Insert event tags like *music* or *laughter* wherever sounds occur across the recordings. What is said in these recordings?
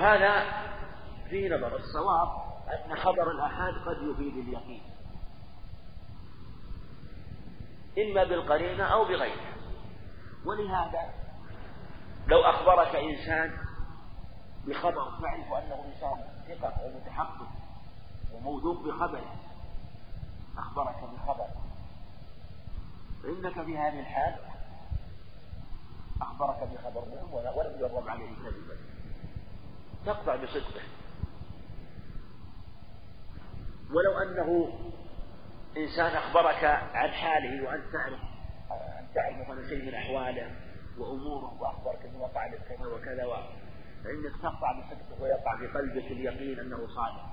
وهذا فيه نظر الصواب أن خبر الآحاد قد يفيد اليقين. إما بالقرينة أو بغيرها. ولهذا لو أخبرك إنسان بخبر تعرف أنه إنسان ثقة ومتحقق وموثوق بخبره أخبرك بخبر. فإنك في هذه الحال أخبرك بخبر ولم يرغب عليه كذبا تقطع بصدقه. ولو أنه إنسان أخبرك عن حاله وأنت تعرف أن تعرف مثلا شيء من أحواله وأموره وأخبرك أنه وقع لك كذا وكذا فإنك تقطع بصدقه ويقع في قلبك اليقين أنه صادق.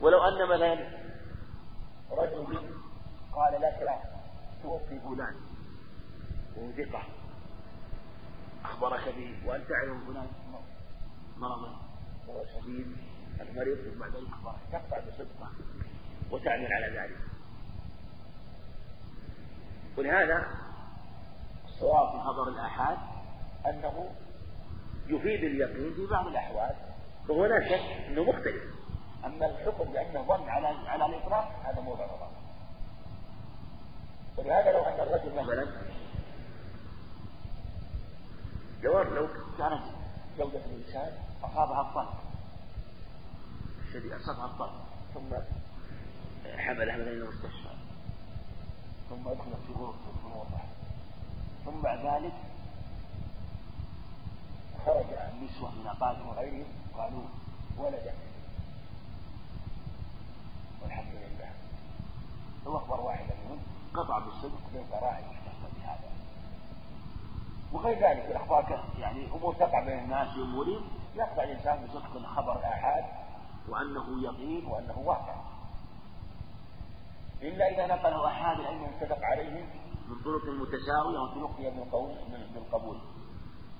ولو أن مثلا رجل قال لك لا توفي فلان وهو أخبرك به وأنت تعلم فلان. مرضا وهو شديد المريض ثم ذلك تقطع بصدقه وتعمل على ذلك. ولهذا الصواب في خبر الآحاد أنه يفيد اليقين في بعض الأحوال وهو لا شك أنه مختلف. أما الحكم بأنه ظن على على الإطلاق هذا موضع نظر ولهذا لو أن الرجل مثلا جواب لو كانت جودة الإنسان أصابها الطلق الشديد أصابها الطلق ثم حملها من إلى المستشفى ثم أدخلت في غرفة ثم بعد ذلك خرج النسوة من أقادم وغيرهم قالوا ولدت والحمد لله. لو أخبر واحد منهم قطع بالصدق يحتفل بهذا وغير ذلك الأخبار يعني أمور تقع بين الناس في أمورهم يقطع الإنسان بصدق خبر الآحاد وأنه يقين وأنه واقع إلا إذا نقله أحد العلم اتفق عليه من طرق متساوية وتلقي بالقبول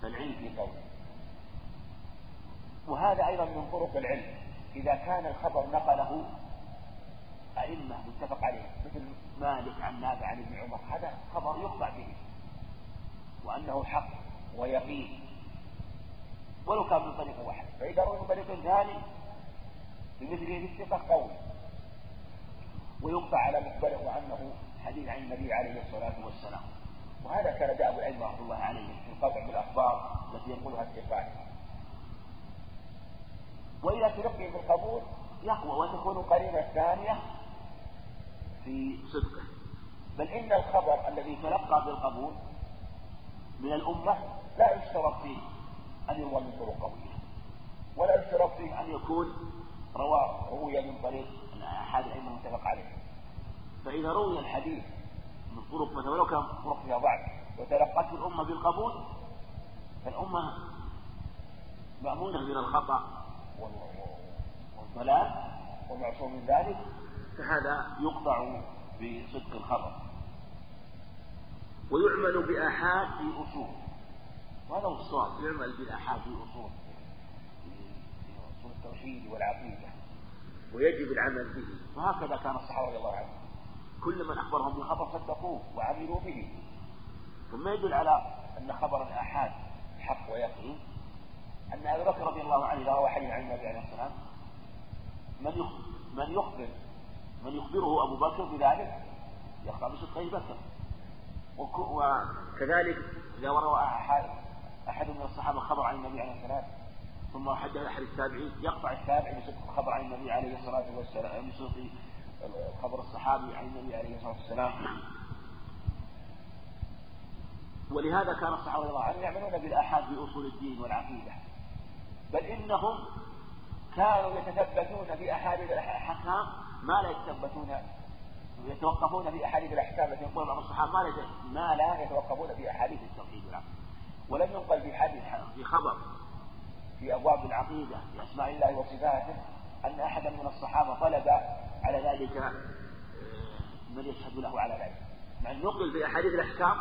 فالعلم في قول. وهذا أيضا من طرق العلم. إذا كان الخبر نقله أئمة متفق عليه مثل مالك عن نافع عن ابن عمر هذا خبر يقطع به. وأنه حق ويقين. ولو كان من طريق واحد. فإذا روى من طريق ثاني بمثله الثقة قول. ويقطع على مقبله أنه حديث عن النبي عليه الصلاة والسلام. وهذا كان دأب العلم رحمة الله عليه في القطع بالأخبار التي يقولها الثقات وإذا تلقي بالقبول يقوى وتكون قرينة ثانية في صدقه. بل إن الخبر الذي تلقى بالقبول من الأمة لا يشترط فيه أن يروى من طرق قوية ولا يشترط فيه أن يكون رواه روي من طريق أحد الأئمة المتفق عليه. فإذا روي الحديث من طرق مثلا ولو كان طرق فيها ضعف وتلقته الأمة بالقبول فالأمة مأمونة من الخطأ والضلال ومعصوم من ذلك فهذا يقطع بصدق الخبر ويعمل بآحاد في أصول وهذا هو الصواب يعمل بالآحاد في أصول في أصول التوحيد والعقيدة. ويجب العمل به. وهكذا كان الصحابة رضي الله عنهم. كل من أخبرهم بخبر صدقوه وعملوا به. ثم يدل على أن خبر الآحاد حق ويقين. أن أبي بكر رضي الله عنه روى حديث عن النبي عليه الصلاة والسلام من من يخبر من يخبره أبو بكر بذلك يخبر بصدق أبي بكر. وكذلك إذا روى أحد أحد من الصحابة خبر عن النبي عليه الصلاة ثم حدث أحد التابعين يقطع التابع بصدق الخبر عن النبي عليه الصلاة والسلام بصدق خبر الصحابي عن النبي عليه الصلاة والسلام. ولهذا كان الصحابة رضي الله عنهم يعملون بالآحاد في أصول الدين والعقيدة. بل إنهم كانوا يتثبتون في أحاديث الأحكام ما لا يتثبتون يتوقفون في أحاديث الأحكام التي يقول بعض الصحابة ما ما لا يتوقفون في أحاديث التوحيد والعقيدة ولم ينقل في حديث في خبر في أبواب العقيدة في أسماء الله وصفاته أن أحدا من الصحابة طلب على ذلك آه، من يشهد له على ذلك. مع أن نقل في أحاديث الأحكام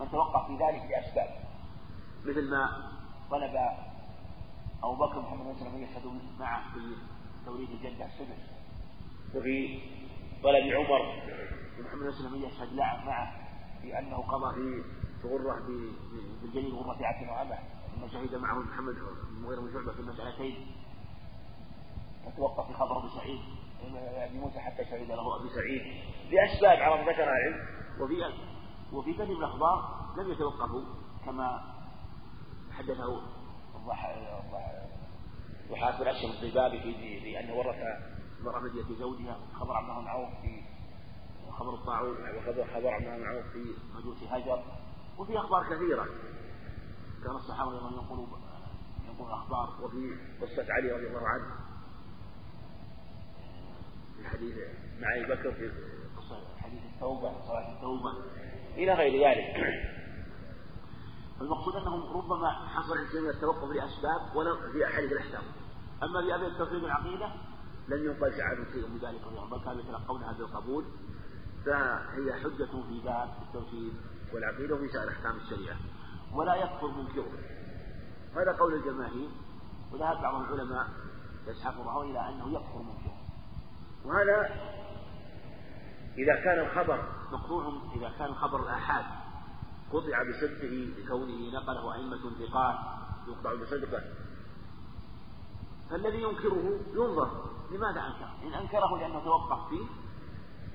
من توقف في ذلك لأسباب مثل ما طلب أبو بكر محمد بن سلمة يشهد معه في توريد الجنة السدس. وفي طلب عمر محمد بن يشهد معه في أنه قضى في غرة بالجليل غرة عبد وأمه أن شهد معه محمد المغيرة بن شعبة في المسألتين. فتوقف في خبر أبي سعيد. أبي موسى حتى شهد له أبي سعيد. لأسباب عرف ذكرها العلم. وفي وفي من الأخبار لم يتوقفوا كما حدثه ضحاك بن أشهر الضبابي في لأنه ورث امرأة مدية زوجها خبر عبد الله عوف في خبر الطاعون وخبر خبر عبد الله عوف في مجوس هجر. وفي أخبار كثيرة. كان الصحابة الله ينقلوا ينقلوا أخبار. وفي قصة علي رضي الله عنه. في حديث مع أبي بكر في قصة حديث التوبة صلاة التوبة. إلى غير ذلك. المقصود أنهم ربما حصل عندهم التوقف لأسباب ولو في أحاديث الأحكام. أما في أبي التوحيد العقيدة لم ينقل عنه شيء من ذلك بل كانوا يتلقونها بالقبول فهي حجة في باب التوحيد والعقيدة وفي سائر أحكام الشريعة. ولا يكفر منكره هذا قول الجماهير وذهب بعض العلماء يسحقه إلى أنه يكفر منكره وهذا إذا كان الخبر مقطوع إذا كان الخبر الآحاد قطع بصدقه لكونه نقله أئمة ثقات يقطع بصدقه. فالذي ينكره ينظر. لماذا أنكر؟ إن أنكره لأنه توقف فيه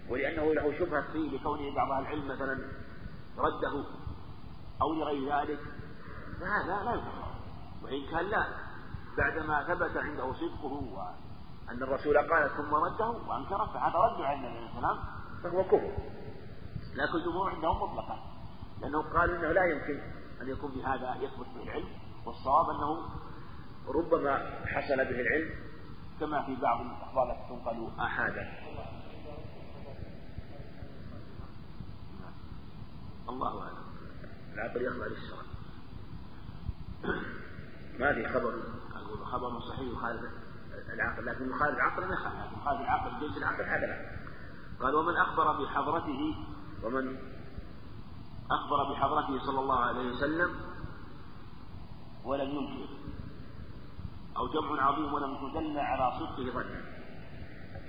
ولأنه له شبهة فيه لكونه بعض أهل العلم مثلا رده أو لغير ذلك فهذا لا يكفر وإن كان لا بعدما ثبت عنده صدقه وأن الرسول قال ثم رده وأنكره فهذا رد على النبي عليه السلام فهو كفر لكن الجمهور عندهم مطلقا لأنه قالوا أنه لا يمكن أن يكون بهذا يثبت به العلم والصواب أنه ربما حصل به العلم كما في بعض الأخبار التي تنقل آحادا. الله أعلم. العقل يخضع للشرع ما في خبر؟ أقول خبر صحيح يخالف العقل لكن يخالف العقل يخالف لكن يخالف العقل جنس العقل هذا لا قال ومن أخبر بحضرته ومن أخبر بحضرته صلى الله عليه وسلم ولم ينكر. أو جمع عظيم ولم تدل على صدقه ظنه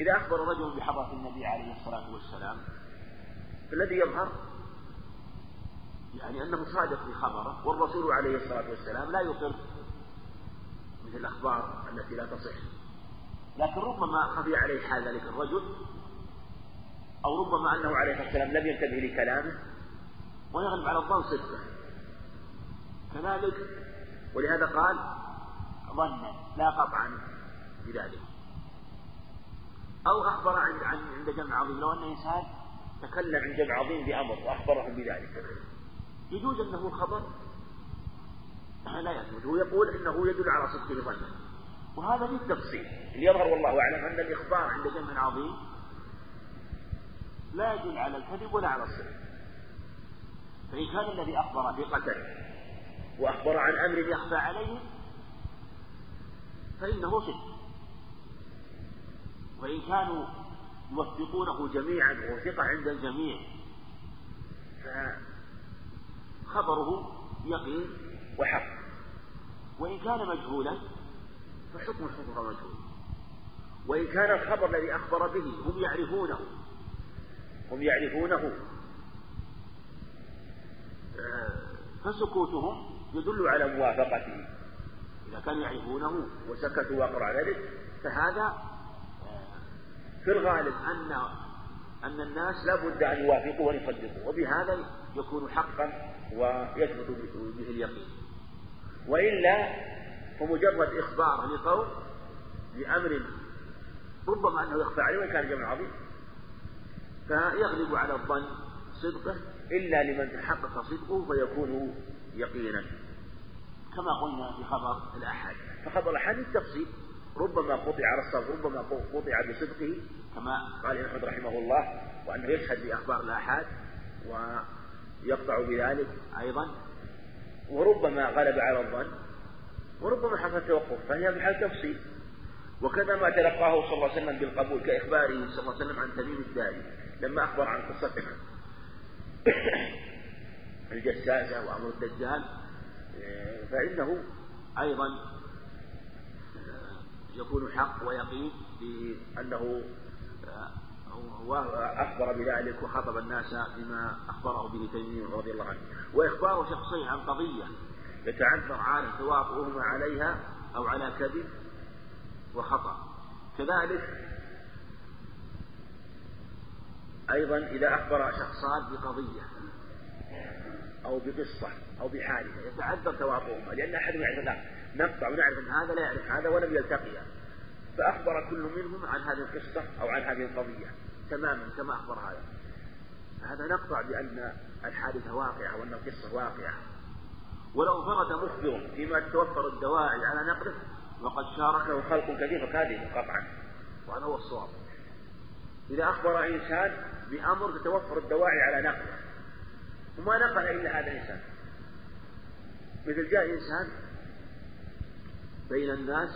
إذا أخبر رجل بحضرة النبي عليه الصلاة والسلام فالذي يظهر يعني أنه صادق في خبره والرسول عليه الصلاة والسلام لا يقر مثل الأخبار التي لا تصح. لكن ربما خفي عليه حال ذلك الرجل أو ربما أنه عليه الصلاة والسلام لم ينتبه لكلامه ويغلب على الظن صدقه. كذلك ولهذا قال ظنا لا قطعا بذلك أو أخبر عند عند جمع عظيم. لو أن إنسان تكلم عند جمع عظيم بأمر وأخبرهم بذلك. يجوز أنه خبر؟ لا يثبت هو يقول إنه يدل على صدق ظنه وهذا بالتفصيل اللي يظهر والله أعلم أن الإخبار عند جمع عظيم لا يدل على الكذب ولا على الصدق. فإن كان الذي أخبر ثقة وأخبر عن أمر يخفى عليه فإنه صدق وإن كانوا يوثقونه جميعا وهو ثقة عند الجميع فخبره يقين وحق. وإن كان مجهولا فحكم الحكم مجهول. وإن كان الخبر الذي أخبر به هم يعرفونه هم يعرفونه فسكوتهم يدل على موافقته. إذا كانوا يعرفونه وسكتوا وقروا على ذلك فهذا في الغالب أن أن الناس لا بد أن يوافقوا ويصدقوا وبهذا يكون حقا ويثبت به اليقين. وإلا فمجرد إخبار لقوم بأمر ربما أنه يخفى عليه وإن كان جمع عظيم فيغلب على الظن صدقه إلا لمن تحقق صدقه فيكون يقينا. كما قلنا في خبر الأحد. فخبر الأحد التفصيل. ربما قطع على ربما قطع بصدقه كما قال أحمد رحمه الله وأنه يشهد بأخبار الآحاد ويقطع بذلك أيضا. وربما غلب على الظن وربما حصل توقف فهي بحال تفصيل. وكذا ما تلقاه صلى الله عليه وسلم بالقبول كإخباره صلى الله عليه وسلم عن تميم الداري لما أخبر عن قصة *coughs* الجساسة وأمر الدجال. فإنه أيضا يكون حق ويقين بأنه أخبر بذلك وخطب الناس بما أخبره به تيمية رضي الله عنه. وإخبار شخصين عن قضية يتعذر عالم تواطؤهما عليها أو على كذب وخطأ. كذلك أيضا إذا أخبر شخصان بقضية أو بقصة أو بحادثة يتعذر تواطؤهما لأن أحدهم يعرف الآخر نقطع ونعرف أن هذا لا يعرف هذا ولم يلتقيا فأخبر كل منهم عن هذه القصة أو عن هذه القضية تماما كما أخبر هذا. هذا نقطع بأن الحادثة واقعة وأن القصة واقعة. ولو فرد مخبر فيما تتوفر الدواعي على نقله وقد شاركه خلق كثير فكاذب قطعا. وهذا هو الصواب. إذا أخبر إنسان بأمر تتوفر الدواعي على نقله وما نقل إلا هذا الإنسان. مثل جاء إنسان بين الناس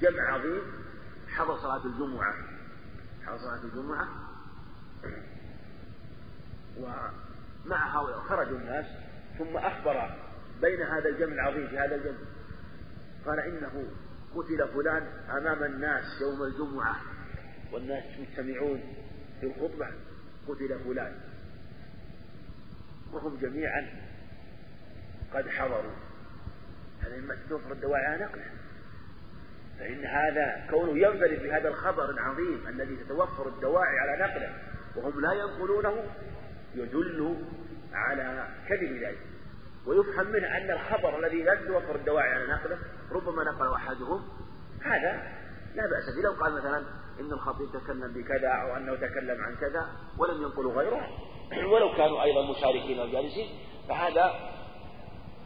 جمع عظيم حضر صلاة الجمعة. حضر صلاة الجمعة. ومع هؤلاء خرجوا الناس ثم أخبر بين هذا الجمع العظيم في هذا الجمع. قال إنه قتل فلان أمام الناس يوم الجمعة. والناس مجتمعون في الخطبة قتل فلان. وهم جميعا قد حضروا. هذا توفر الدواعي على نقله. فإن هذا كونه ينفرد بهذا الخبر العظيم الذي تتوفر الدواعي على نقله وهم لا ينقلونه يدل على كذب ذلك. ويفهم منه أن الخبر الذي لا تتوفر الدواعي على نقله ربما نقل أحدهم. هذا لا بأس به. لو قال مثلا إن الخطيب تكلم بكذا أو أنه تكلم عن كذا ولم ينقل غيره ولو كانوا أيضا مشاركين أو جالسين فهذا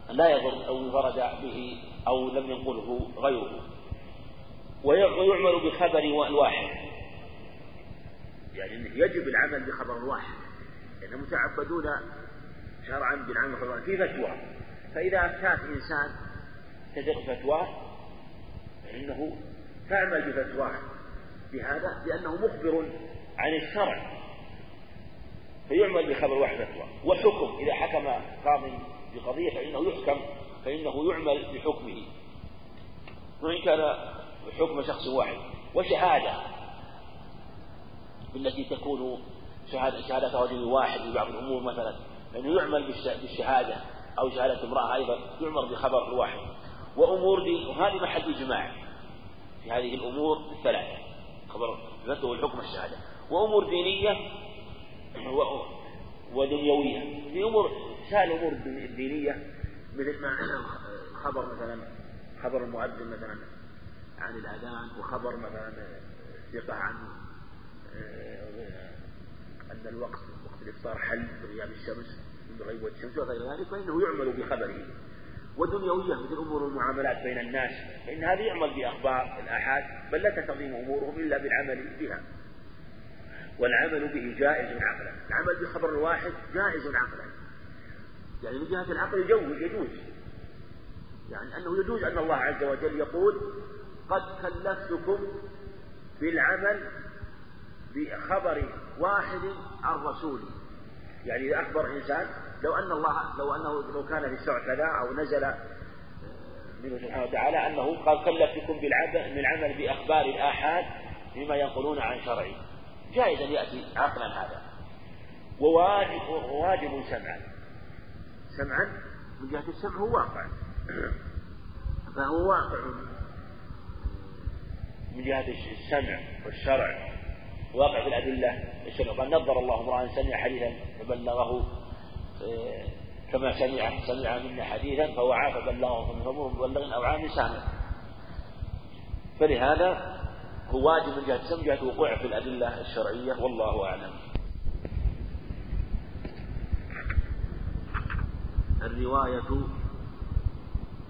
لا يضر أو انفرد به أو لم ينقله غيره. ويعمل بخبر الواحد يعني يجب العمل بخبر الواحد لأنهم متعبدون شرعا بالعمل بخبر في فتوى. فإذا أفتاك إنسان تدق فتواه فإنه تعمل بفتواه بهذا؟ لأنه مخبر عن الشرع. فيعمل بخبر واحد فتوى وحكم إذا حكم قاضي بقضية فإنه يحكم فإنه يعمل بحكمه. وإن كان حكم شخص واحد. وشهادة التي تكون شهادة شهادة رجل واحد في بعض الأمور مثلا. لأنه يعمل بالشهادة أو شهادة امرأة أيضا يعمل بخبر الواحد وأمور دي وهذه محل إجماع في هذه الأمور الثلاثة. خبر الفتوى والحكم الشهادة. وأمور دينية ودنيوية. في أمور سائر الأمور الدينية مثل ما خبر مثلا خبر المؤذن مثلا عن الأذان وخبر مثلا ثقة عن أن الوقت وقت الإفطار حل بغياب الشمس من غيبة الشمس وغير ذلك فإنه يعمل بخبره. ودنيوية مثل أمور المعاملات بين الناس فإن هذا يعمل بأخبار الآحاد بل لا تستقيم أمورهم إلا بالعمل بها. والعمل به جائز عقلا. العمل بخبر الواحد جائز عقلا. يعني من جهة العقل يجوز يجوز. يعني أنه يجوز أن الله عز وجل يقول قد كلفتكم بالعمل بخبر واحد عن رسولي يعني إذا أخبر إنسان لو أن الله لو أنه لو كان في الشرع كذا أو نزل آه، منه سبحانه وتعالى أنه قال كلفتكم بالعمل العمل بأخبار الآحاد بما ينقلون عن شرعي جائز أن يأتي عقلا هذا. وواجب وواجب سمعا. سمعا من جهة السمع هو واقع. فهو واقع. من جهة السمع والشرع. واقع في الأدلة. الشرع قال نظر الله امرأ سمع حديثا فبلغه آه، كما سمع سمع منا حديثا فهو عاف بلغه فمن مبلغ أو عام سامع. فلهذا هو واجب من جهة السمع جهة وقوع في الأدلة الشرعية والله أعلم. الرواية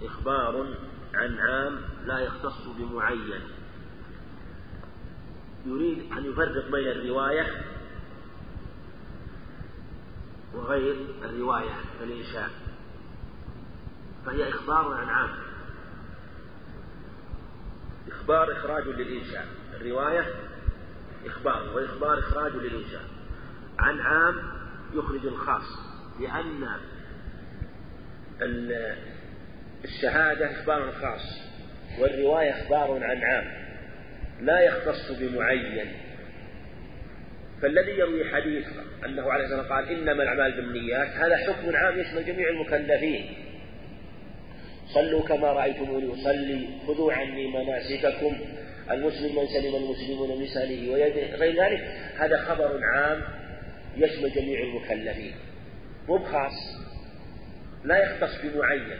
إخبار عن عام لا يختص بمعين. يريد أن يفرق بين الرواية وغير الرواية الإنشاء. فهي إخبار عن عام. إخبار إخراج للإنشاء. الرواية إخبار وإخبار إخراج للإنشاء. عن عام يخرج الخاص لأن الشهادة إخبار خاص والرواية إخبار عن عام. لا يختص بمعين. فالذي يروي حديث أنه عليه الصلاة والسلام قال إنما الأعمال بالنيات هذا حكم عام يشمل جميع المكلفين. صلوا كما رأيتموني أصلي خذوا عني مناسككم. المسلم من سلم المسلمون من لسانه ويده غير ذلك. هذا خبر عام يشمل جميع المكلفين مو بخاص. لا يختص بمعين.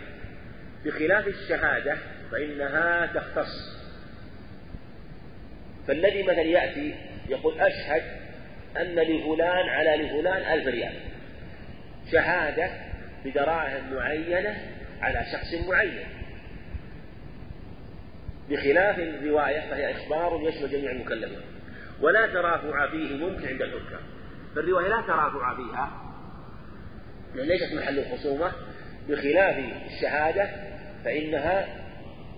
بخلاف الشهادة فإنها تختص. فالذي مثلا يأتي يقول أشهد أن لفلان على لفلان ألف ريال. شهادة بدراهم معينة على شخص معين. بخلاف الرواية فهي إخبار يشمل جميع المكلفين. ولا ترافع فيه ممكن عند الحكام. فالرواية لا ترافع فيها ليست محل الخصومة. بخلاف الشهادة فإنها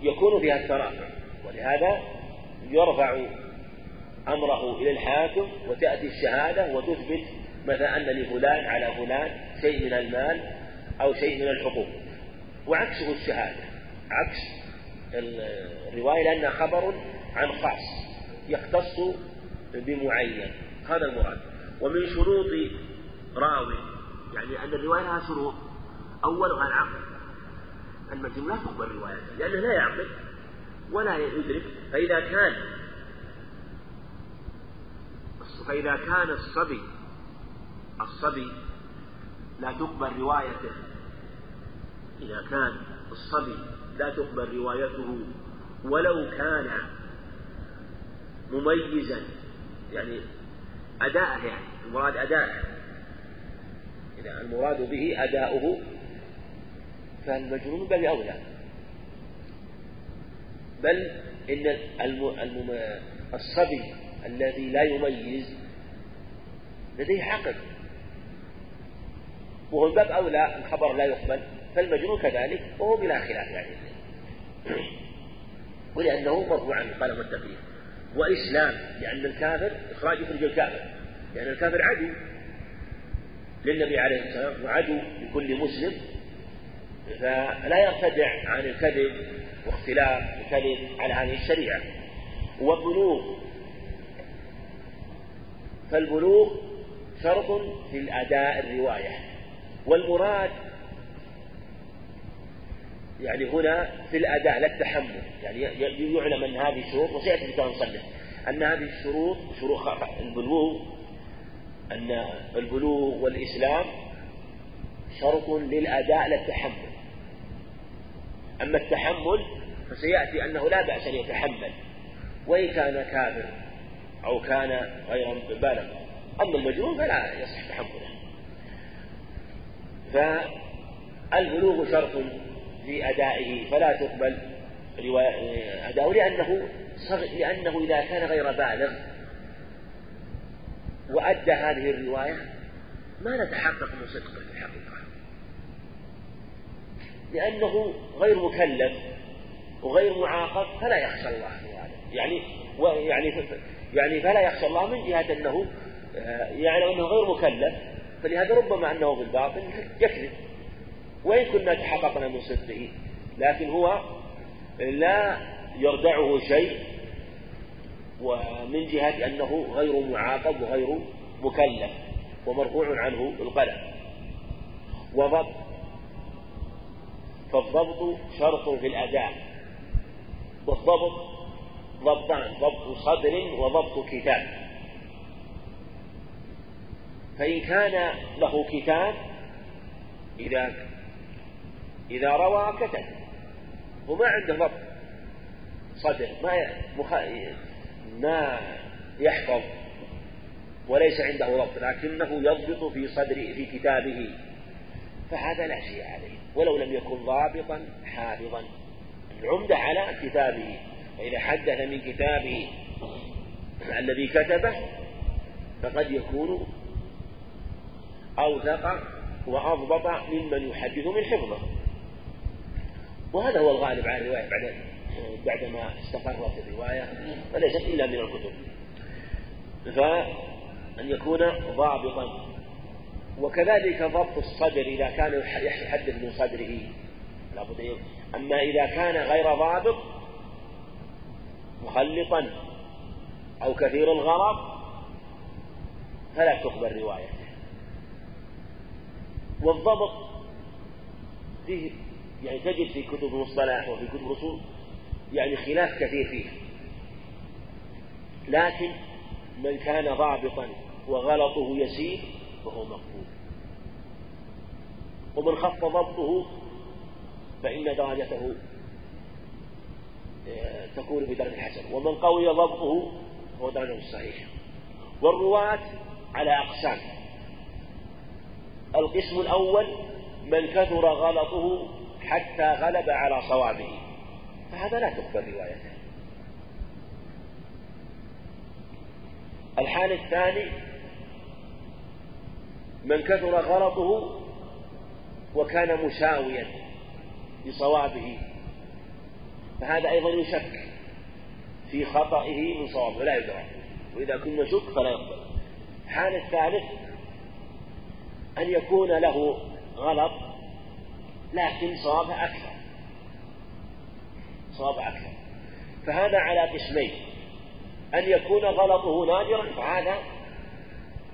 يكون فيها الترافع. ولهذا يرفع أمره إلى الحاكم وتأتي الشهادة وتثبت مثلا أن لفلان على فلان شيء من المال أو شيء من الحقوق. وعكسه الشهادة عكس الرواية لأنها خبر عن خاص يختص بمعين. هذا المراد. ومن شروط راوي يعني أن الرواية لها شروط. أولها العقل المجنون لا تقبل روايته لأنه لا يعقل ولا يدرك. فإذا كان فإذا كان الصبي الصبي لا تقبل روايته. إذا كان الصبي لا تقبل روايته ولو كان مميزا يعني أداءه يعني المراد أداءه. إذا المراد به أداؤه فالمجنون بل أولى. بل إن الصبي الذي لا يميز لديه عقل. وهو الباب أولى الخبر لا يقبل. فالمجنون كذلك وهو بلا خلاف يعني. ولأنه مرفوع عن قال متقين وإسلام لأن الكافر إخراج يخرج الكافر. لأن الكافر عدو. للنبي عليه الصلاة والسلام وعدو لكل مسلم. فلا يرتدع عن الكذب واختلاف الكذب على هذه الشريعة. والبلوغ. فالبلوغ شرط في الأداء الرواية. والمراد يعني هنا في الأداء لا التحمل. يعني يعلم أن هذه الشروط وسيأتي في نصلح أن هذه الشروط شروط البلوغ أن البلوغ والإسلام شرط للأداء لا التحمل. أما التحمل فسيأتي أنه لا بأس أن يتحمل وإن كان كافر أو كان غير بالغ أما المجنون فلا يصح تحمله. فالبلوغ شرط في أدائه فلا تقبل أداؤه لأنه لأنه إذا كان غير بالغ وأدى هذه الرواية ما نتحقق من صدقه في الحقيقة. لأنه غير مكلف وغير معاقب فلا يخشى الله يعني ويعني يعني فلا يخشى الله من جهة أنه آه، يعلم أنه غير مكلف فلهذا ربما أنه بالباطن يكذب. وإن كنا تحققنا من صدقه. لكن هو لا يردعه شيء ومن جهة أنه غير معاقب وغير مكلف ومرفوع عنه القلم. وضبط فالضبط شرط في الأداء. والضبط ضبطان ضبط صدر وضبط كتاب. فإن كان له كتاب إذا إذا روى كتب. وما عنده ضبط. صدر. ما مخ... ما يحفظ. وليس عنده ضبط. لكنه يضبط في صدره في كتابه. فهذا لا شيء عليه. ولو لم يكن ضابطا حافظا. العمدة على كتابه. فإذا حدث من كتابه الذي كتبه فقد يكون أوثق وأضبط ممن يحدث من حفظه. وهذا هو الغالب على الرواية بعد بعدما استقرت الرواية وليست إلا من الكتب. فأن يكون ضابطا. وكذلك ضبط الصدر إذا كان يحدث من صدره. لابد أما إذا كان غير ضابط مخلطا أو كثير الغرض فلا تقبل روايته. والضبط فيه يعني تجد في كتب المصطلح وفي كتب الأصول يعني خلاف كثير فيه. لكن من كان ضابطا وغلطه يسير فهو مقبول. ومن خف ضبطه فإن درجته آه، تكون في درجة الحسن ومن قوي ضبطه هو درجة الصحيح والرواة على أقسام. القسم الأول من كثر غلطه حتى غلب على صوابه. فهذا لا تقبل روايته. الحال الثاني من كثر غلطه وكان مساويا لصوابه. فهذا أيضا يشك في خطئه من صوابه لا يدرى. وإذا كنا نشك فلا يقبل. الحال الثالث أن يكون له غلط لكن صوابه أكثر. صواب أكثر. فهذا على قسمين. أن يكون غلطه نادرا فهذا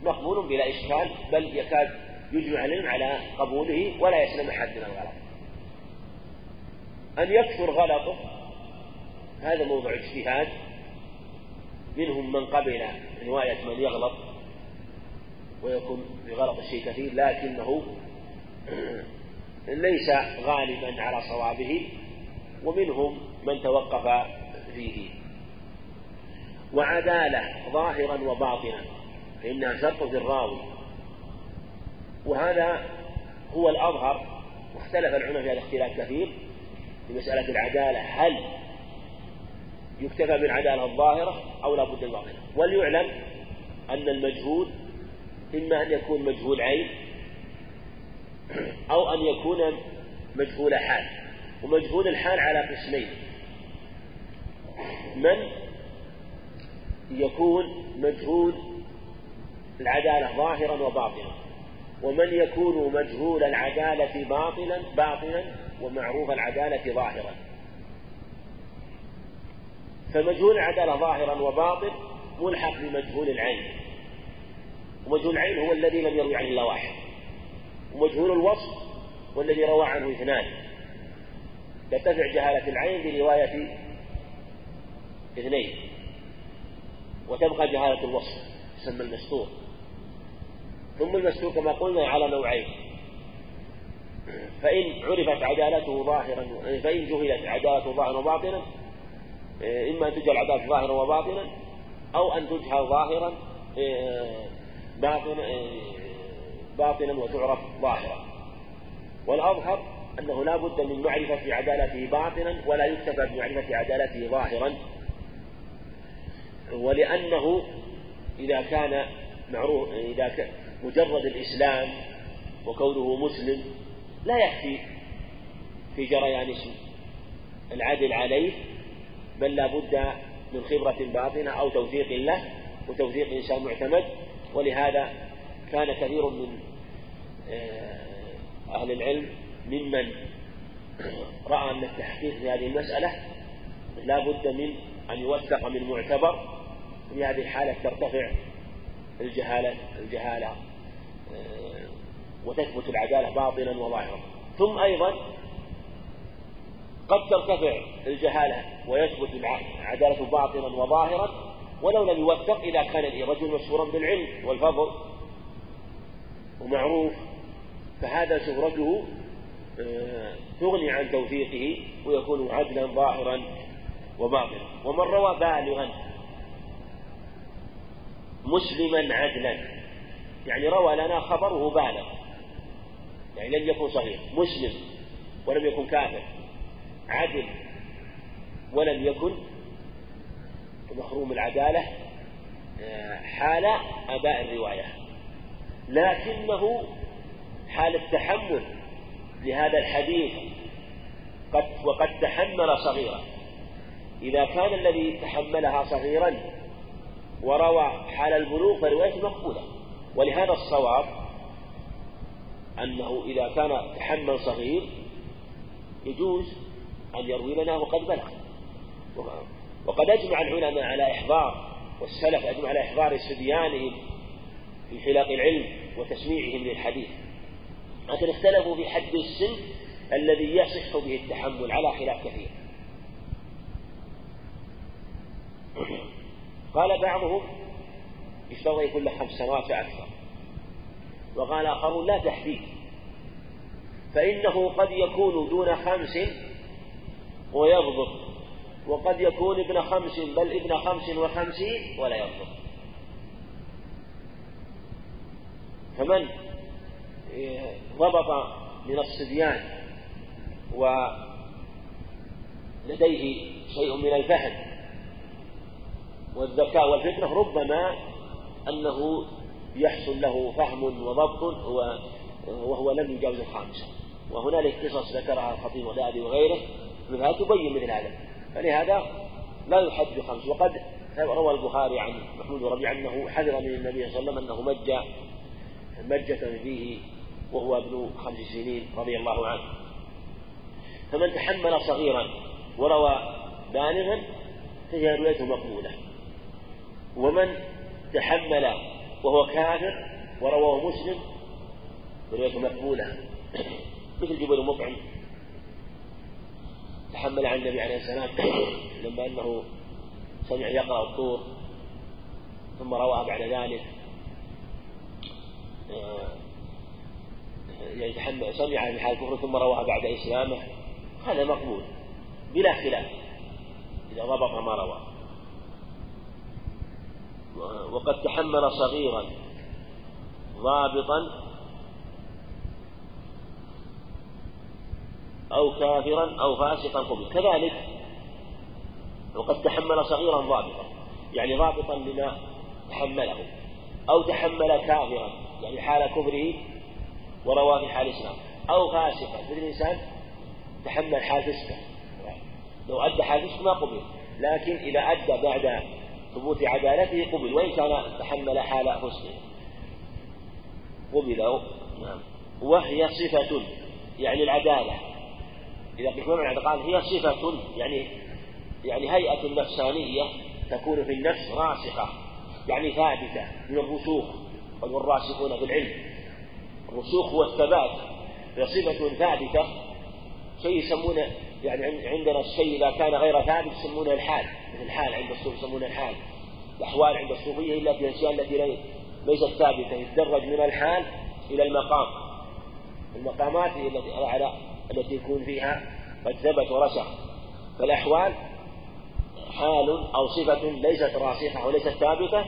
مقبول بلا إشكال بل يكاد يجمع العلم على قبوله ولا يسلم أحد من الغلط. أن يكثر غلطه هذا موضوع اجتهاد. منهم من قبل رواية من يغلط ويكون بغلط الشيء كثير لكنه *clears throat* ليس غالبا على صوابه ومنهم من توقف فيه. وعدالة ظاهرا وباطنا فإنها شرط في الراوي. وهذا هو الأظهر واختلف العلماء في هذا اختلاف كثير في مسألة العدالة هل يكتفى بالعدالة الظاهرة أو لا بد الباطنة. وليعلم أن المجهول إما أن يكون مجهول عين أو أن يكون مجهول حال. ومجهول الحال على قسمين. من يكون مجهول العدالة ظاهرا وباطنا. ومن يكون مجهول العدالة باطلا باطنا ومعروف العدالة ظاهرا. فمجهول العدالة ظاهرا وباطن ملحق بمجهول العين. ومجهول العين هو الذي لم يروي عنه إلا واحد. ومجهول الوصف والذي روى عنه إثنان. ترتفع جهالة العين برواية اثنين. وتبقى جهالة الوصف يسمى المستور. ثم المستور كما قلنا على نوعين. فإن عرفت عدالته ظاهرا فإن جهلت عدالته ظاهرا وباطنا إما أن تجهل عدالته ظاهرا وباطنا أو أن تجهل ظاهرا باطنا باطنا وتعرف ظاهرا. والأظهر أنه لا بد من معرفة عدالته باطنا ولا يكتفى بمعرفة عدالته ظاهرا. ولأنه إذا كان معروف إذا كان مجرد الإسلام وكونه مسلم لا يكفي في جريان اسم. العدل عليه بل لا بد من خبرة باطنة أو توثيق له وتوثيق إنسان معتمد. ولهذا كان كثير من آه، أهل العلم ممن رأى أن التحقيق في هذه المسألة لا بد من أن يوثق من معتبر في هذه الحالة ترتفع الجهالة الجهالة آه، وتثبت العدالة باطنا وظاهرا. ثم أيضا قد ترتفع الجهالة ويثبت العدالة باطنا وظاهرا ولو لم يوثق إذا كان الرجل مشهورا بالعلم والفضل ومعروف فهذا شهرته آه، تغني عن توثيقه ويكون عدلا ظاهرا وباطنا. ومن روى بالغا مسلما عدلا. يعني روى لنا خبره بالغ. يعني لم يكن صغير مسلم ولم يكن كافر عدل ولم يكن محروم العدالة آه، حال أداء الرواية. لكنه حال التحمل لهذا الحديث قد وقد تحمل صغيرا. إذا كان الذي تحملها صغيرا وروى حال البلوغ فروايته مقبولة. ولهذا الصواب أنه إذا كان تحمل صغير يجوز أن يروي لنا وقد بلغ. وقد أجمع العلماء على إحضار والسلف أجمع على إحضار صبيانهم في حلق العلم وتسميعهم للحديث. لكن اختلفوا في حد السن الذي يصح به التحمل على خلاف كثير. قال بعضهم يشترط يكون له خمس سنوات فأكثر وقال آخرون لا تحديد. فإنه قد يكون دون خمس ويضبط. وقد يكون ابن خمس بل ابن خمس وخمسين ولا يضبط. فمن ضبط من الصبيان ولديه شيء من الفهم والذكاء والفطنة ربما أنه يحصل له فهم وضبط وهو لم يجاوز الخامسة. وهنالك قصص ذكرها الخطيب الغزالي وغيره منها تبين مثل هذا. فلهذا لا يحد بخمس وقد روى البخاري عن محمود ربيع أنه حذر من النبي صلى الله عليه وسلم أنه مج مجة فيه وهو ابن خمس سنين رضي الله عنه. فمن تحمل صغيرا وروى بالغا فهي روايته مقبولة. ومن تحمل وهو كافر ورواه مسلم روايته مقبولة. *coughs* مثل جبل مطعم. تحمل عن النبي عليه السلام لما أنه سمع يقرأ الطور ثم رواها بعد ذلك. آه، يعني تحمل سمع عن حال الكفر ثم رواها بعد إسلامه هذا مقبول بلا خلاف إذا ضبط ما روى. وقد تحمل صغيرا ضابطا أو كافرا أو فاسقا قبل. كذلك وقد تحمل صغيرا ضابطا يعني ضابطا لما تحمله أو تحمل كافرا. يعني حال كفره ورواه في حال إسلام أو فاسقا. مثل الإنسان تحمل حال فسقه. لو أدى حال فسق ما قبل. لكن إذا أدى بعد ثبوت عدالته قبل. وإن كان تحمل حال فسقه. قبل نعم. وهي صفة. يعني العدالة. إذا قلت قال هي صفة. يعني يعني هيئة نفسانية تكون في النفس راسخة. يعني ثابتة. من الرسوخ والراسخون في العلم. الرسوخ والثبات. هي صفة ثابتة شيء يسمونه يعني عندنا الشيء إذا كان غير ثابت يسمونه الحال. مثل الحال عند الصوف يسمونه الحال. الأحوال عند الصوفية إلا في الأشياء التي ليست ثابتة. يتدرج من الحال إلى المقام. المقامات هي التي على التي يكون فيها قد ثبت ورسخ. فالأحوال حال أو صفة ليست راسخة وليست ثابتة.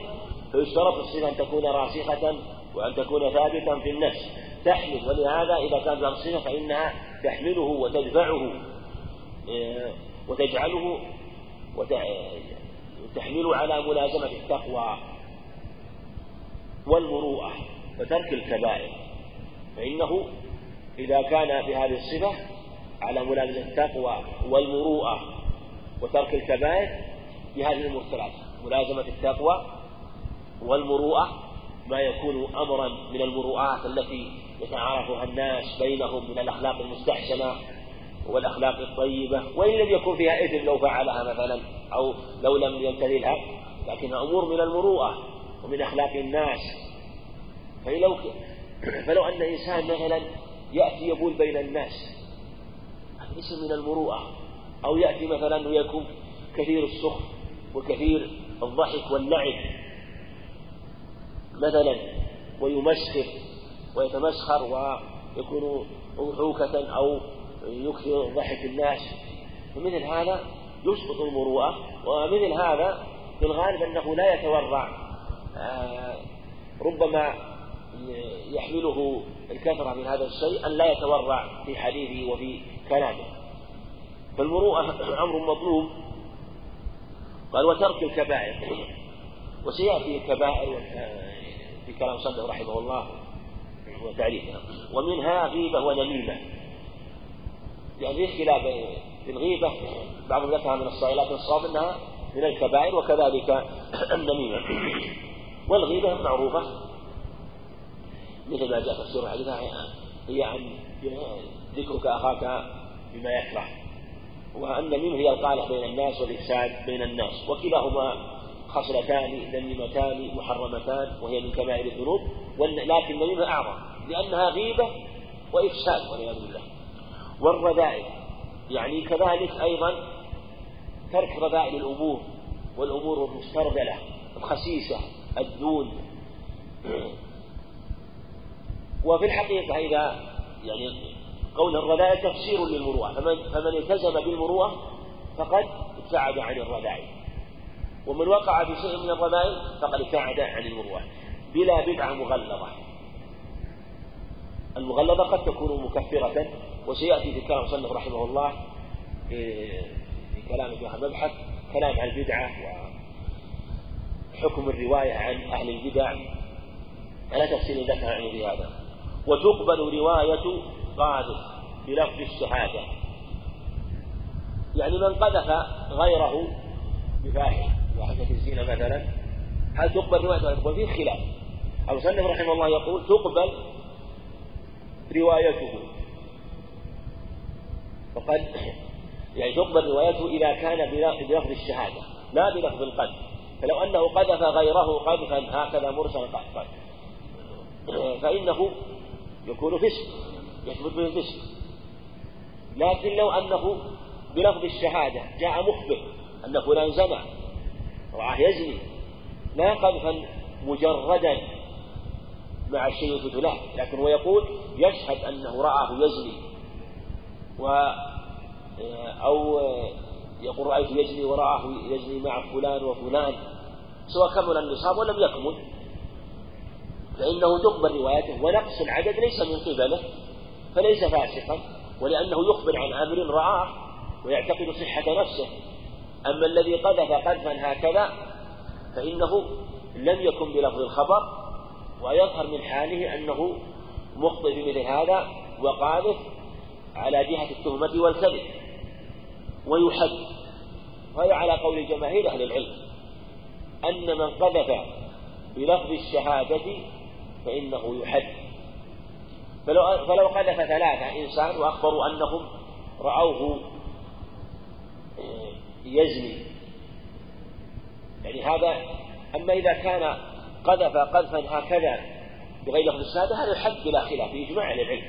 فيشترط الصفة أن تكون راسخة وأن تكون ثابتا في النفس. تحمل ولهذا إذا كانت له الصفة فإنها تحمله وتدفعه آه، وتجعله وتحمله على ملازمة التقوى والمروءة وترك الكبائر. فإنه إذا كان بهذه الصفة على ملازمة التقوى والمروءة وترك الكبائر بهذه الأمور الثلاثة ملازمة التقوى والمروءة ما يكون أمرا من المروءات التي يتعارفها الناس بينهم من الأخلاق المستحسنة والأخلاق الطيبة وإن لم يكن فيها إثم لو فعلها مثلا أو لو لم يمتثلها لكنها أمور من المروءة ومن أخلاق الناس. فلو *coughs* فلو أن إنسان مثلا يأتي يبول بين الناس هذا ليس من المروءة. أو يأتي مثلا ويكون كثير السخف وكثير الضحك واللعب. مثلا ويمسخر ويتمسخر ويكون أضحوكة أو يكثر ضحك الناس. فمثل هذا يسقط المروءة. ومثل هذا في الغالب أنه لا يتورع. آه، ربما يحمله الكثرة من هذا الشيء أن لا يتورع في حديثه وفي كلامه. فالمروءة أمر مطلوب. قال وترك الكبائر. وسيأتي الكبائر في كلام صدق رحمه الله وتعريفها ومنها غيبة ونميمة. يعني في خلاف في الغيبة بعضهم ذكرها من الصائلات الصواب أنها من الكبائر وكذلك *clears throat* النميمة. والغيبة معروفة. مثل ما جاء تفسير الحديث هي عن ذكرك أخاك بما يكره. منه هي القالة بين الناس والإفساد بين الناس وكلاهما خصلتان ذميمتان محرمتان وهي من كبائر الذنوب. لكن النميمة أعظم لأنها غيبة وإفساد والعياذ بالله. والرذائل يعني كذلك أيضا ترك رذائل الأمور والأمور المسترذلة الخسيسة الدون. *clears throat* وفي الحقيقة إذا يعني قول الرذائل تفسير للمروءة فمن, فمن التزم بالمروءة فقد ابتعد عن الرذائل. ومن وقع في شيء من الرذائل فقد ابتعد عن المروءة. بلا بدعة مغلظة. المغلظة قد تكون مكفرة. وسيأتي في كلام صلى رحمه الله في كلام في هذا المبحث كلام عن البدعة وحكم الرواية عن أهل البدع. على تفسير ذكر عن هذا. وتقبل رواية قاذف بلفظ الشهادة. يعني من قذف غيره بفاحش وحشة الزينة مثلا هل تقبل روايته وفيه خلاف. المصنف رحمه الله يقول تقبل روايته. وقد *clears throat* يعني تقبل روايته إذا كان بلفظ الشهادة لا بلفظ القذف. فلو أنه قذف غيره قذفا هكذا مرسلا *clears throat* فإنه يكون فسق يثبت به الفسق. لكن لو أنه بلفظ الشهادة جاء مخبر أن فلان زنى رآه يزني لا قذفا مجردا مع الشيء يثبت له لكن هو يقول يشهد أنه رآه يزني و أو يقول رأيت يزني ورآه يزني مع فلان وفلان سواء كمل النصاب ولم يكمل. فإنه تقبل روايته ونقص العدد ليس من قبله فليس فاسقا ولأنه يخبر عن أمر رآه ويعتقد صحة نفسه. أما الذي قذف قذفا هكذا فإنه لم يكن بلفظ الخبر ويظهر من حاله أنه مخطئ بمثل هذا وقاذف على جهة التهمة والكذب ويحد. وهذا على قول جماهير أهل العلم أن من قذف بلفظ الشهادة فإنه يحد. فلو فلو قذف ثلاثة إنسان وأخبروا أنهم رأوه آه، يزني يعني هذا أما إذا كان قذف قذفا هكذا بغير لفظ الشهادة هل يحد بلا خلاف في إجماع العلم.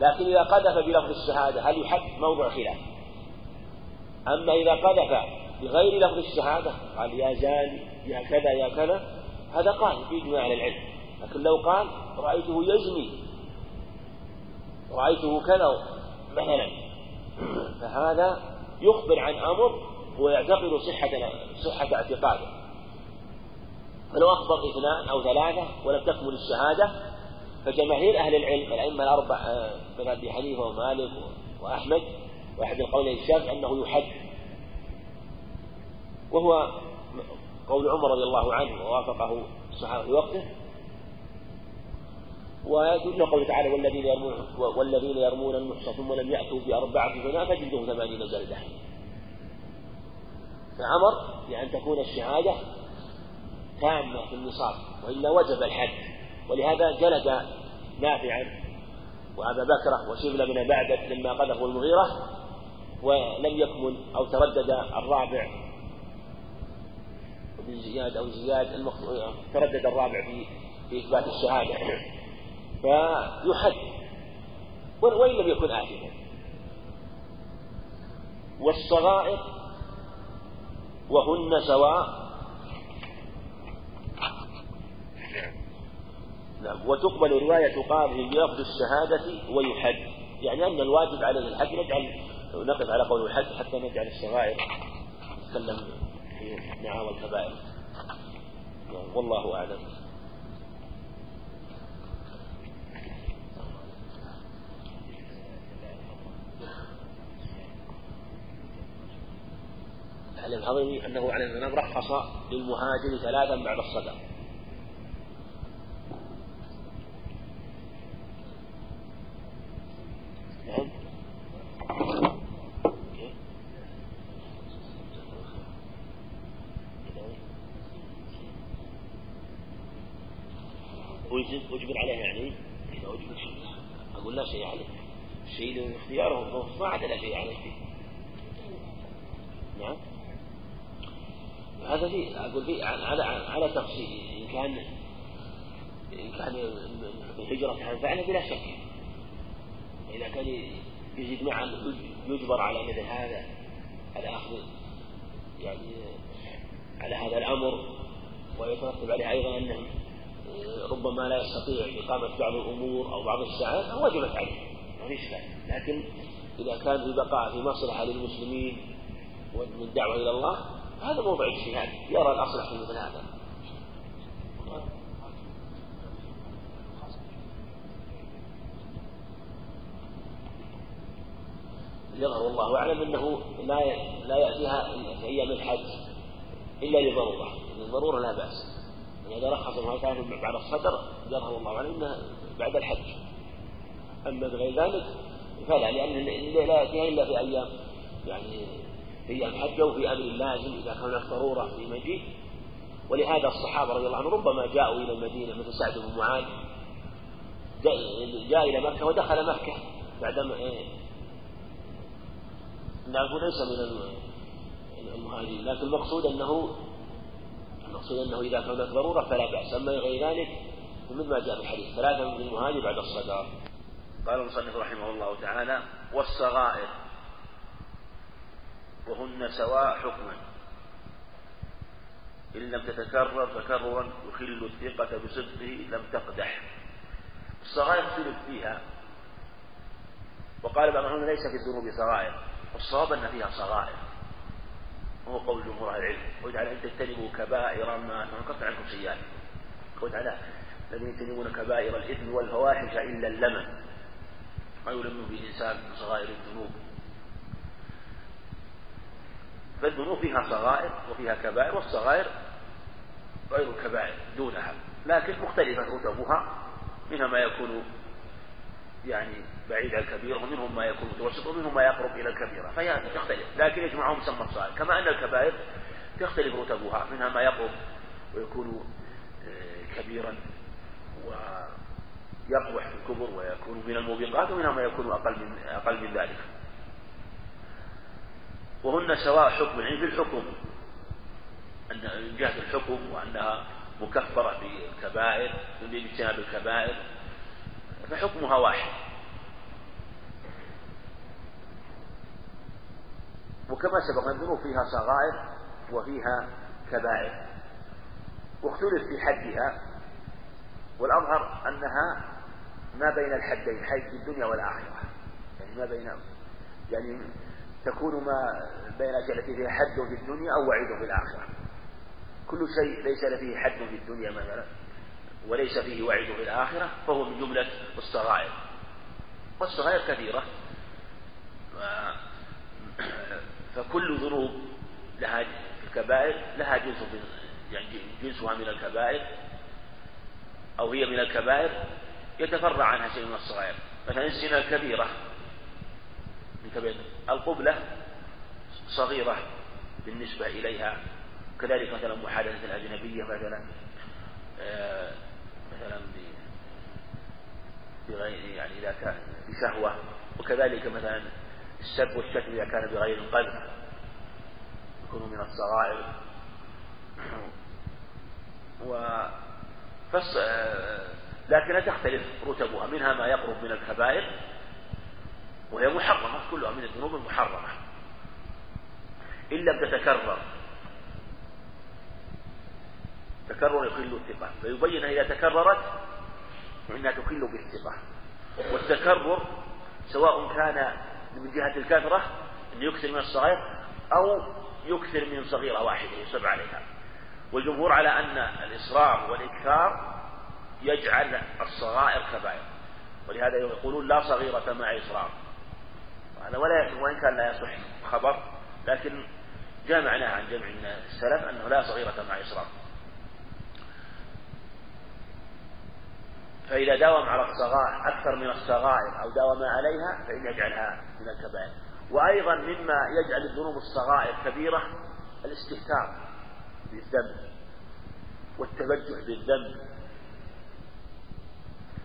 لكن إذا قذف بلفظ الشهادة هل يحد موضع خلاف. أما إذا قذف بغير لفظ الشهادة قال يا زاني يا كذا يا كذا هذا قال في إجماع العلم. لكن لو قال رأيته يزني رأيته كذا مثلا فهذا يخبر عن أمر ويعتقد صحة صحة اعتقاده. فلو أخبر اثنان أو ثلاثة ولم تكمل الشهادة فجماهير أهل العلم الأئمة الأربع من أبي حنيفة ومالك وأحمد وأحد القولين الشافعي أنه يحد وهو قول عمر رضي الله عنه ووافقه الصحابة في وقته. ويدل قوله تعالى والذين يرمون والذين يرمون المحصى ثم لم يأتوا بأربعة شهداء فجلدهم ثمانين جلدة فأمر بأن تكون الشهادة تامة في النصاب وإلا وجب الحد ولهذا جلد نافعا وأبا بكرة وشبل من بعد لما قذفوا المغيرة ولم يكمل أو تردد الرابع بن زياد أو زياد تردد الرابع في في إثبات الشهادة. فيحد وإن لم يكن آثما والصغائر وهن سواء. نعم. وتقبل رواية قاضي بلفظ الشهادة ويحد. يعني أن الواجب عليه الحد نجعل نقف على قول الحد حتى نجعل الصغائر نتكلم في نعم الكبائر والله أعلم. علي الهضمي أنه عليه السلام رخص للمهاجر ثلاثا بعد الصدق نعم. ويجبر عليه يعني إذا أقول لا شيء عليه. الشيء اللي اختياره ما عاد لا شيء عليه نعم هذا في أقول في على على تفصيل إن كان إن كان الهجرة عن فعله بلا شك إذا كان يجد معا يجبر على مثل هذا الأخذ يعني على هذا الأمر ويترتب عليه أيضا أنه ربما لا يستطيع إقامة بعض الأمور أو بعض الساعات وجبت عليه ما لكن إذا كان في بقاء في مصلحة للمسلمين والدعوة إلى الله هذا موضع اجتهاد يرى الأصلح في مثل هذا. يظهر الله أعلم أنه لا لا يأتيها في أيام الحج إلا لضرورة الضرورة لا بأس. إذا رخص الله تعالى بعد الصدر يظهر الله أعلم أنه بعد الحج. أما بغير ذلك فلا لأن لا يأتيها إلا في أيام يعني في أيام حج أو في أمر لازم إذا كانت ضرورة في مجيء ولهذا الصحابة رضي الله عنهم ربما جاءوا إلى المدينة مثل سعد بن معاذ جاء إلى مكة ودخل مكة لكنه ليس من المهاجرين. لكن المقصود أنه المقصود أنه إذا كانت ضرورة فلا بأس. أما غير ذلك فمثل ما جاء في الحديث ثلاثة من المهاجر بعد الصدر قال المصنف رحمه الله تعالى والصغائر وهن سواء حكما. إن لم تتكرر تكررا يخل الثقة بصدقه لم تقدح. الصغائر اختلف فيها وقال بعضهم ليس في الذنوب صغائر. والصواب أن فيها صغائر. وهو قول جمهور أهل العلم. تعالى أن تجتنبوا كبائر ما نكفر عنكم سيئاتكم. تعالى الذين يجتنبون كبائر الإثم والفواحش إلا اللمن ما يلم به الإنسان من صغائر الذنوب. فالذنوب فيها صغائر وفيها كبائر والصغائر غير الكبائر دونها. لكن مختلفة رتبها منها ما يكون يعني بعيد عن الكبيرة ومنهم ما يكون متوسط ومنهم ما يقرب إلى الكبيرة فهي تختلف. لكن يجمعهم مسمى الصغائر كما أن الكبائر تختلف رتبها منها ما يقرب ويكون آه، كبيرا ويقبح في الكبر ويكون من الموبقات ومنها ما يكون أقل من أقل من ذلك. وهن سواء حكم يعني في الحكم أن من جهة الحكم وأنها مكفرة في الكبائر من اجتناب الكبائر فحكمها واحد. وكما سبق الذنوب فيها صغائر وفيها كبائر. واختلف في حدها والأظهر أنها ما بين الحدين في الدنيا والآخرة. يعني ما بين يعني تكون ما بين التي فيها حد في الدنيا أو وعيد في الآخرة. كل شيء ليس فيه حد في الدنيا مثلا. وليس فيه وعيد في الآخرة فهو من جملة الصغائر. والصغائر كثيرة. فكل ذنوب لها الكبائر لها جنس يعني جنسها من الكبائر أو هي من الكبائر يتفرع عنها شيء من الصغائر. مثلا الزنا الكبيرة. من كبيرة القبلة صغيرة بالنسبة إليها. كذلك مثلا محادثة الأجنبية مثلا آه، مثلا بغير يعني إذا كان بشهوة. وكذلك مثلا السب والشتم إذا كان بغير القلب يكون من الصغائر. و فص... لكنها تختلف رتبها. منها ما يقرب من الكبائر. وهي محرمة. كلها من الذنوب المحرمة. إن لم تتكرر تكرر يخل الثقة فيبين إذا تكررت فإنها تخل بالثقة. والتكرر سواء كان من جهة الكثرة أن يكثر من الصغير أو يكثر من صغيرة واحدة يصر عليها. والجمهور على أن الإصرار والإكثار يجعل الصغائر كبائر. ولهذا يقولون لا صغيرة مع إصرار. هذا ولا وإن كان لا يصح خبر لكن جاء عن جمع السلف أنه لا صغيرة مع إصرار. فإذا داوم على الصغائر أكثر من الصغائر أو داوم عليها فإن يجعلها من الكبائر. وأيضا مما يجعل الذنوب الصغائر كبيرة الاستهتار بالذنب والتبجح بالذنب.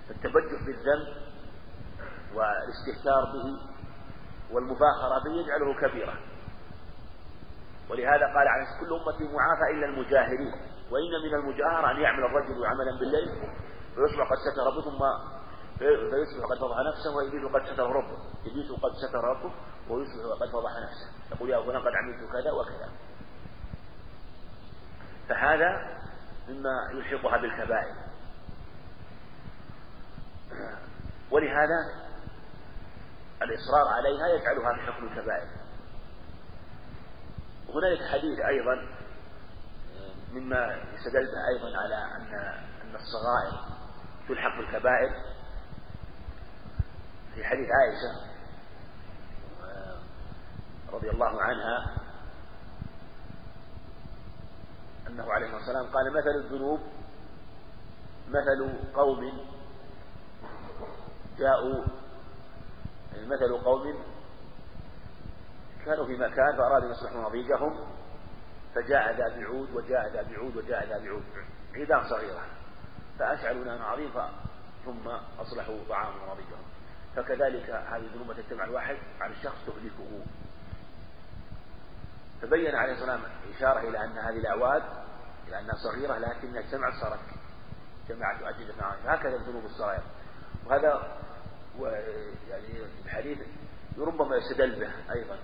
التبجح بالذنب والاستهتار به والمفاخرة به يجعله كبيرة ولهذا قال عن كل أمتي معافى إلا المجاهرين وإن من المجاهرة أن يعمل الرجل عملا بالليل ويصبح قد ستر ثم فيصبح قد فضح نفسه وإبليس قد ستر ربه. إبليس قد ستر ربه ويصبح قد فضح نفسه. يقول يا فلان قد عملت كذا وكذا. فهذا مما يلحقها بالكبائر. ولهذا الإصرار عليها يجعلها في حكم الكبائر. وهنالك حديث أيضا مما يستدل أيضا على أن أن الصغائر تلحق بالكبائر في حديث عائشة رضي الله عنها أنه عليه الصلاة والسلام قال مثل الذنوب مثل قوم جاءوا مثل قوم كانوا في مكان فأرادوا أن يصلحوا نضيجهم فجاء ذا بعود وجاء ذا بعود وجاء ذا بعود عيدان صغيرة. فأشعلوا نارا عظيمة ثم أصلحوا طعام نضيجهم فكذلك هذه الذنوب تجتمع الواحد على الشخص تهلكه. فبين عليه الصلاة والسلام إشارة إلى أن هذه الأعواد إلى أنها صغيرة لكنها اجتمعت صارت جماعة أجل هكذا الذنوب الصغيرة. وهذا يعني الحديث ربما يستدل به أيضا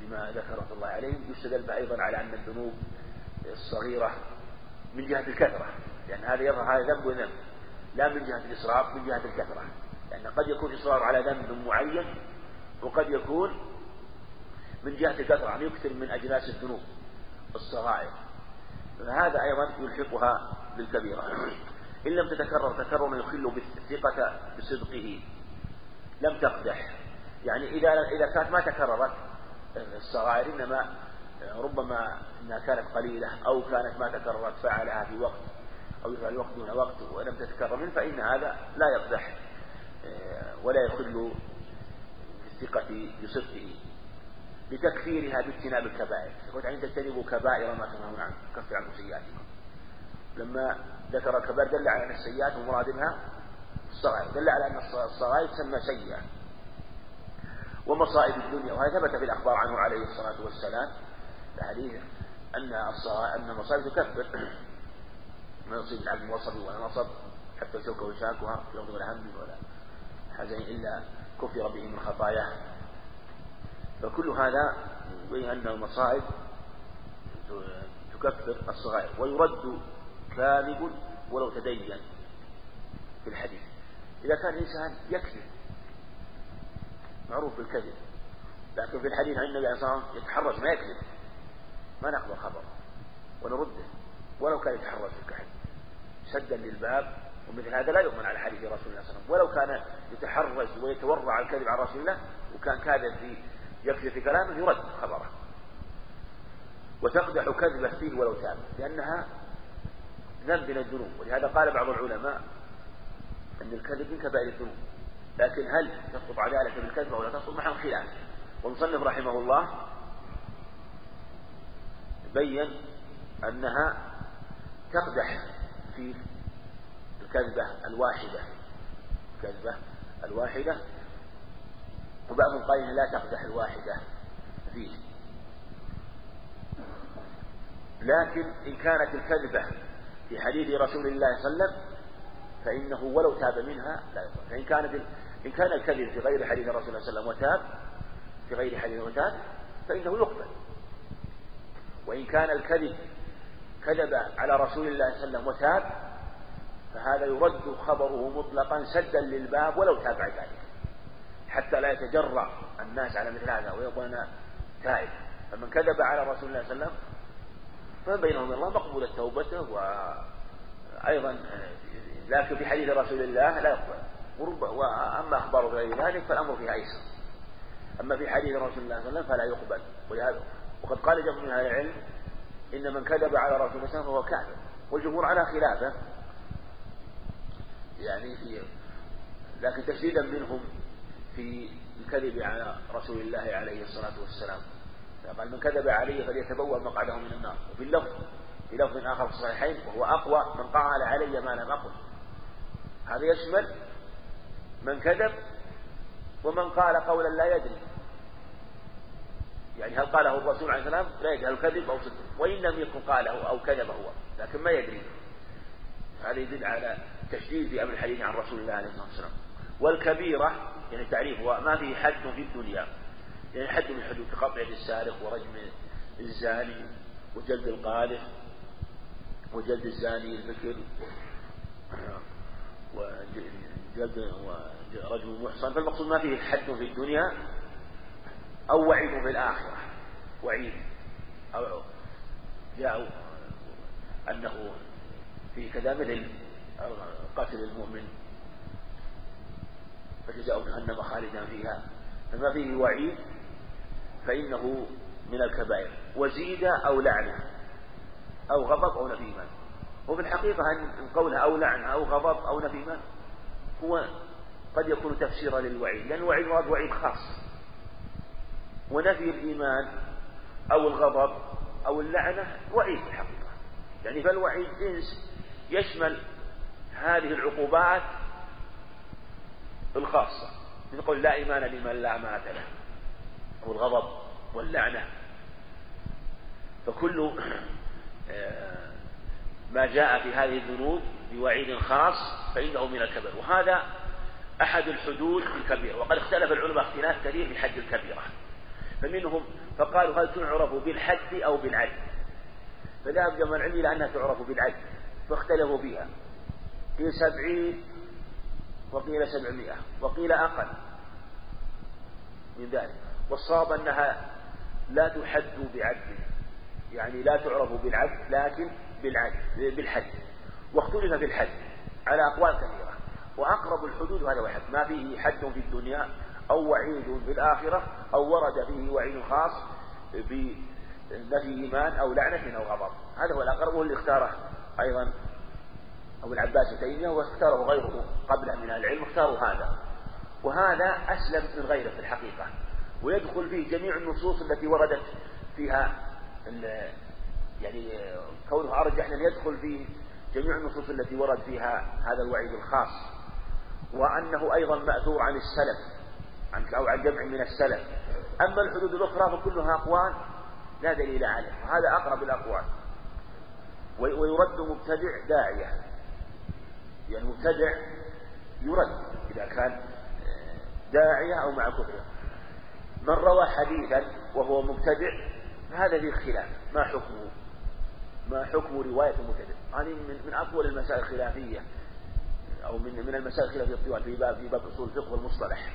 بما ذكره الله عليه يستدل به أيضا على أن الذنوب الصغيرة من جهة الكثرة. لأن هذا يظهر هذا ذنب وذنب لا من جهة الإسراف من جهة الكثرة لأن قد يكون إصرار على ذنب معين وقد يكون من جهة الكثرة أن يكثر من أجناس الذنوب الصغائر. فهذا أيضا يلحقها بالكبيرة. إن لم تتكرر تكرر يخل بالثقة بصدقه. لم تقدح. يعني إذا إذا كانت ما تكررت الصغائر إنما ربما إنها كانت قليلة أو كانت ما تكررت فعلها في وقت أو يفعل الوقت دون وقت ولم تتكرر منه فإن هذا لا يقدح ولا يخل بالثقة بصدقه لتكفيرها باجتناب الكبائر. يقول أن تجتنبوا كبائر ما تنهون عنه كفر عنكم سيئاتكم. لما ذكر الكبائر دل على أن السيئات ومراد منها الصغائر دل على أن الصغائر تسمى سيئة. ومصائب الدنيا وهذا ثبت في الأخبار عنه عليه الصلاة والسلام الحديث أن أن المصائب تكفر. ما يصيب العبد وصب ولا نصب حتى شوكه شاكها يغضب ولا هم ولا حزن إلا كفر به من خطاياه. فكل هذا يبين أن المصائب تكفر الصغائر ويرد كاذب ولو تدين في الحديث. إذا كان الإنسان يكذب معروف بالكذب لكن في الحديث عن النبي عليه الصلاة والسلام يتحرج ما يكذب ما نقبل خبر ونرده ولو كان يتحرج في الكحل سدا للباب ومثل هذا لا يؤمن على حديث رسول الله صلى الله عليه وسلم. ولو كان يتحرج ويتورع الكذب على رسول الله وكان كاذب في يكذب في كلامه يرد خبره. وتقدح كذبه فيه ولو تاب لأنها ذنب من الذنوب. ولهذا قال بعض العلماء أن الكذب من كبائر الذنوب. لكن هل تسقط عدالة بالكذب أو لا تسقط؟ محل خلاف والمصنف رحمه الله بين أنها تقدح في الكذبة الواحدة الكذبة الواحدة. وبعضهم قال لا تقدح الواحدة فيه. لكن إن كانت الكذبة في حديث رسول الله صلى الله عليه وسلم فإنه ولو تاب منها لا يقبل فإن كانت إن كان الكذب في غير حديث الرسول صلى الله عليه وسلم وتاب في غير حديث وتاب فإنه يقبل. وإن كان الكذب كذب على رسول الله صلى الله عليه وسلم وتاب فهذا يرد خبره مطلقا سدا للباب ولو تابع ذلك حتى لا يتجرأ الناس على مثل هذا ويقول أنا تائب. فمن كذب على رسول الله صلى الله عليه وسلم فبينهم الله مقبولة توبته وأيضا لكن في حديث رسول الله لا يقبل وأما أخبار غير ذلك فالأمر فيها أيسر. أما في حديث رسول الله صلى الله عليه وسلم فلا يقبل وقد قال جمع من أهل العلم إن من كذب على رسول الله عليه فهو كافر. والجمهور على خلافه. يعني في لكن تشديدا منهم في الكذب على رسول الله عليه الصلاة والسلام. قال من كذب علي فليتبوأ مقعده من النار. وفي اللفظ في لفظ آخر في الصحيحين وهو أقوى من قال علي ما لم أقل. هذا يشمل من كذب ومن قال قولا لا يدري. يعني هل قاله الرسول عليه السلام؟ لا يجهل الكذب أو صدق. وإن لم يكن قاله أو كذب هو. لكن ما يدري. هذا يدل على تشديد في أمر الحديث عن رسول الله عليه الصلاة والسلام. والكبيرة يعني تعريفها ما فيه حد في الدنيا. يعني حد من حدود قطع السارق ورجم الزاني وجلد القاذف وجلد الزاني البكر وجلد ورجم المحصن. فالمقصود ما فيه حد في الدنيا. أو وعيد في الآخرة وعيد. أو جاء أنه فيه كذا مثل قتل المؤمن. فجزاء جهنم خالدا فيها. فما فيه وعيد فإنه من الكبائر. وزيد أو لعنة. أو غضب أو نفيما وفي الحقيقة أن قولها أو لعنة أو غضب أو نفيما هو قد يكون تفسيرا للوعيد. لأن الوعيد مراد وعيد خاص. ونفي الإيمان أو الغضب أو اللعنة وعيد في الحقيقة. يعني فالوعيد جنس يشمل هذه العقوبات الخاصة. من قول لا إيمان لمن لا مات له. أو الغضب واللعنة. فكل آه، ما جاء في هذه الذنوب بوعيد خاص فإنه من الكبر وهذا أحد الحدود الكبيرة وقد اختلف العلماء اختلاف كثير في حد الكبيرة. فمنهم فقالوا هل تعرف بالحد أو بالعد؟ فذهب جمع العلم إلى أنها تعرف بالعد فاختلفوا فيها. قيل سبعين وقيل سبعمائة وقيل أقل من ذلك. والصواب أنها لا تحد بعد يعني لا تعرف بالعد لكن بالعد بالحد. واختلف في الحد على أقوال كثيرة. وأقرب الحدود هذا واحد ما فيه حد في الدنيا أو وعيد في الآخرة أو ورد فيه وعيد خاص بنفي إيمان أو لعنة أو غضب. هذا هو الأقرب واللي اختاره أيضا أبو العباس تيمية واختاره غيره قبله من العلم اختاروا هذا. وهذا أسلم من غيره في الحقيقة ويدخل فيه جميع النصوص التي وردت فيها يعني كونه أرجح أن يدخل فيه جميع النصوص التي ورد فيها هذا الوعيد الخاص. وأنه أيضا مأثور عن السلف. أو عن جمع من السلف. أما الحدود الأخرى فكلها أقوال لا دليل عليه وهذا أقرب الأقوال. ويرد مبتدع داعية. يعني مبتدع يرد إذا كان داعية أو مع كفر. من روى حديثا وهو مبتدع فهذا فيه خلاف. ما حكمه ما حكم رواية المبتدع؟ هذه من من أطول المسائل الخلافية أو من من المسائل الخلافية الطوال في باب في باب أصول الفقه والمصطلح.